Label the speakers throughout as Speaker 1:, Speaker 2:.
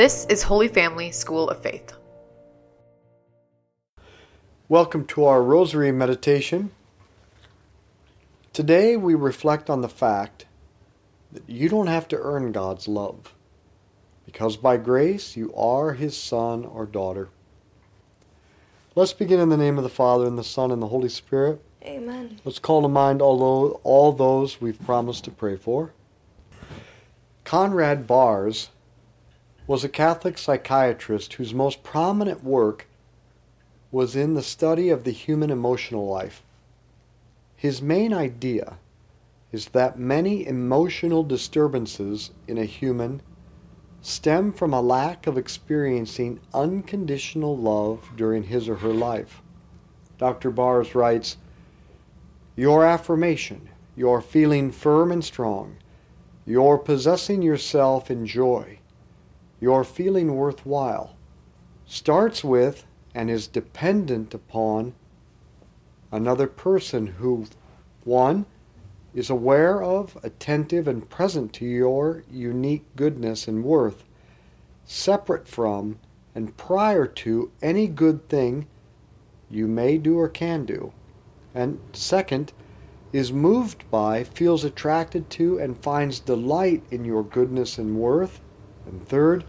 Speaker 1: This is Holy Family School of Faith.
Speaker 2: Welcome to our Rosary Meditation. Today we reflect on the fact that you don't have to earn God's love, because by grace you are His son or daughter. Let's begin in the name of the Father, and the Son, and the Holy Spirit.
Speaker 3: Amen.
Speaker 2: Let's call to mind all, all those we've promised to pray for. Conrad Baars was a Catholic psychiatrist whose most prominent work was in the study of the human emotional life. His main idea is that many emotional disturbances in a human stem from a lack of experiencing unconditional love during his or her life. Dr. Baars writes, Your affirmation, your feeling firm and strong, your possessing yourself in joy, your feeling worthwhile, starts with and is dependent upon another person who, one, is aware of, attentive, and present to your unique goodness and worth, separate from and prior to any good thing you may do or can do. And second, is moved by, feels attracted to, and finds delight in your goodness and worth. And third,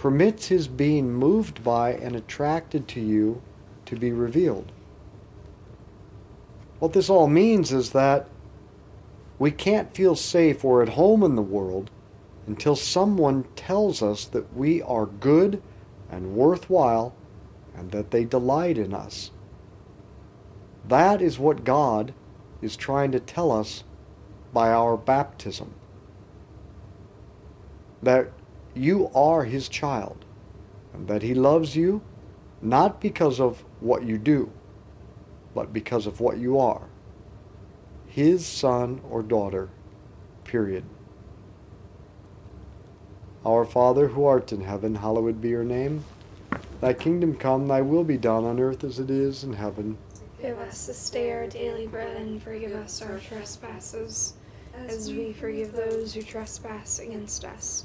Speaker 2: permits his being moved by and attracted to you to be revealed. What this all means is that we can't feel safe or at home in the world until someone tells us that we are good and worthwhile and that they delight in us. That is what God is trying to tell us by our baptism. That you are his child and that he loves you not because of what you do, but because of what you are. His son or daughter, period. Our Father who art in heaven, hallowed be your name. Thy kingdom come, thy will be done on earth as it is in heaven.
Speaker 3: Give us this day our daily bread and forgive us our trespasses, as we forgive those who trespass against us.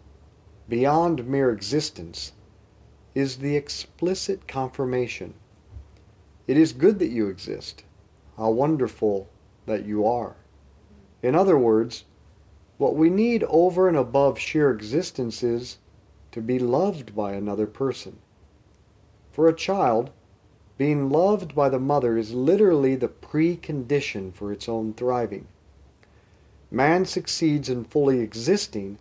Speaker 2: beyond mere existence, is the explicit confirmation. It is good that you exist. How wonderful that you are. In other words, what we need over and above sheer existence is to be loved by another person. For a child, being loved by the mother is literally the precondition for its own thriving. Man succeeds in fully existing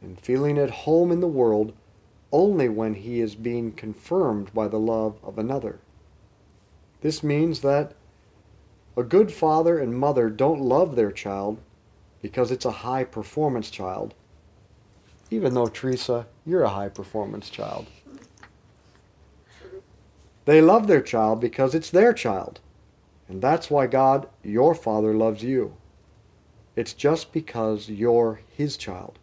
Speaker 2: and feeling at home in the world only when he is being confirmed by the love of another. This means that a good father and mother don't love their child because it's a high performance child. Even though, Teresa, you're a high performance child. They love their child because it's their child. And that's why God, your Father, loves you. It's just because you're His child.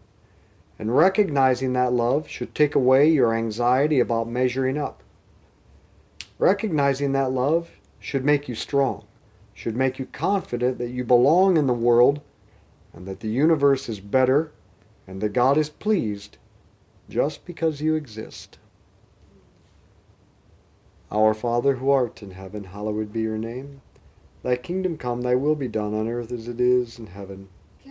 Speaker 2: And recognizing that love should take away your anxiety about measuring up. Recognizing that love should make you strong, should make you confident that you belong in the world and that the universe is better and that God is pleased just because you exist. Our Father who art in heaven, hallowed be your name. Thy kingdom come, thy will be done on earth as it is in heaven.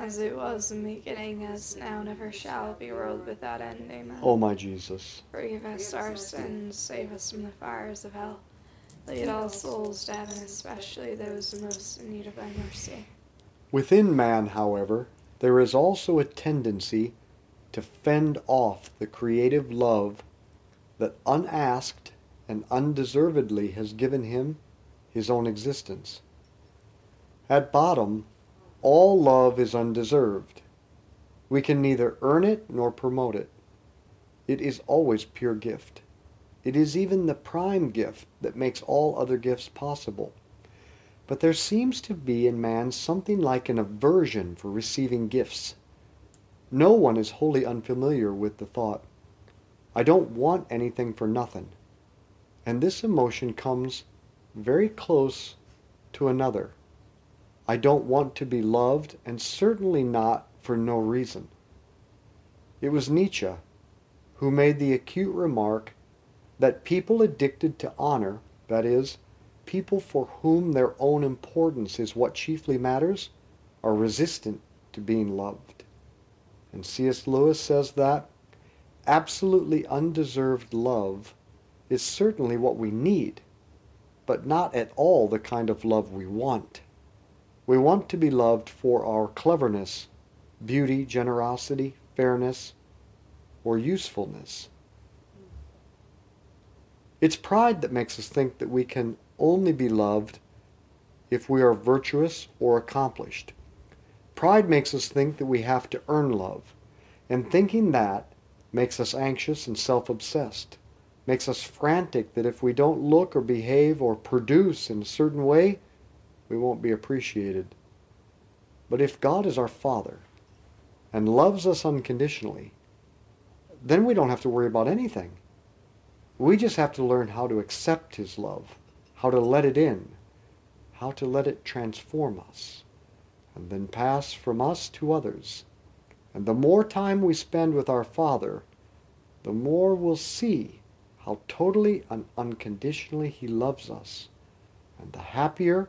Speaker 3: As it was in the beginning, as now, and ever shall be, world without end. Amen.
Speaker 2: O my Jesus,
Speaker 3: Forgive us our sins, save us from the fires of hell. Lead all souls to heaven, especially those most in need of thy mercy.
Speaker 2: within man, however, there is also a tendency to fend off the creative love that unasked and undeservedly has given him his own existence. At bottom, all love is undeserved. We can neither earn it nor promote it. It is always pure gift. It is even the prime gift that makes all other gifts possible. But there seems to be in man something like an aversion for receiving gifts. No one is wholly unfamiliar with the thought, I don't want anything for nothing. And this emotion comes very close to another. I don't want to be loved, and certainly not for no reason. It was Nietzsche who made the acute remark that people addicted to honor, that is, people for whom their own importance is what chiefly matters, are resistant to being loved. And C.S. Lewis says that absolutely undeserved love is certainly what we need, but not at all the kind of love we want. We want to be loved for our cleverness, beauty, generosity, fairness, or usefulness. It's pride that makes us think that we can only be loved if we are virtuous or accomplished. Pride makes us think that we have to earn love, and thinking that makes us anxious and self-obsessed, makes us frantic that if we don't look or behave or produce in a certain way, we won't be appreciated. But if God is our Father and loves us unconditionally, then we don't have to worry about anything. We just have to learn how to accept His love, how to let it in, how to let it transform us, and then pass from us to others. And the more time we spend with our Father, the more we'll see how totally and unconditionally He loves us, and the happier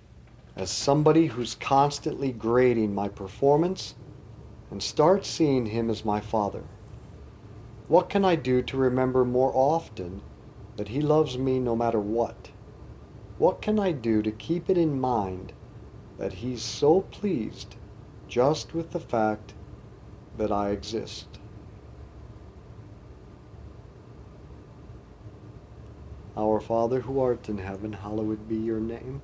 Speaker 2: as somebody who's constantly grading my performance and start seeing Him as my Father? What can I do to remember more often that He loves me no matter what? What can I do to keep it in mind that he's so pleased just with the fact that I exist. Our Father who art in heaven, hallowed be your name.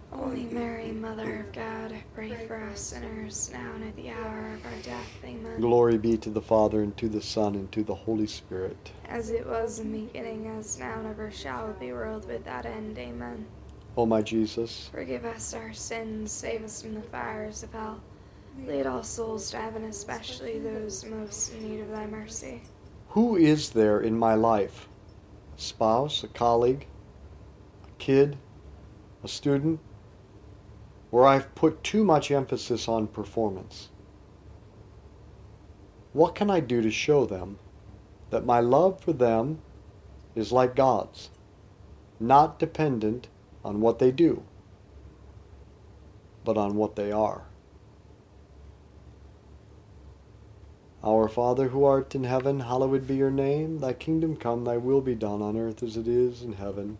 Speaker 3: Holy Mary, Mother of God, pray for us sinners, now and at the hour of our death. Amen.
Speaker 2: Glory be to the Father, and to the Son, and to the Holy Spirit.
Speaker 3: As it was in the beginning, as now, and ever shall be, world without end. Amen.
Speaker 2: O my Jesus,
Speaker 3: Forgive us our sins, save us from the fires of hell. Lead all souls to heaven, especially those most in need of thy mercy.
Speaker 2: who is there in my life? A spouse, a colleague, a kid, a student, where I've put too much emphasis on performance? What can I do to show them that my love for them is like God's, not dependent on what they do, but on what they are? Our Father who art in heaven, hallowed be your name. Thy kingdom come, thy will be done on earth as it is in heaven.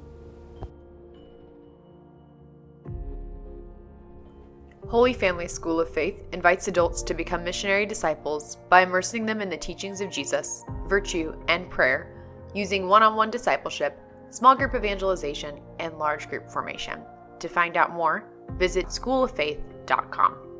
Speaker 1: Holy Family School of Faith invites adults to become missionary disciples by immersing them in the teachings of Jesus, virtue, and prayer, using one on one discipleship, small group evangelization, and large group formation. To find out more, visit schooloffaith.com.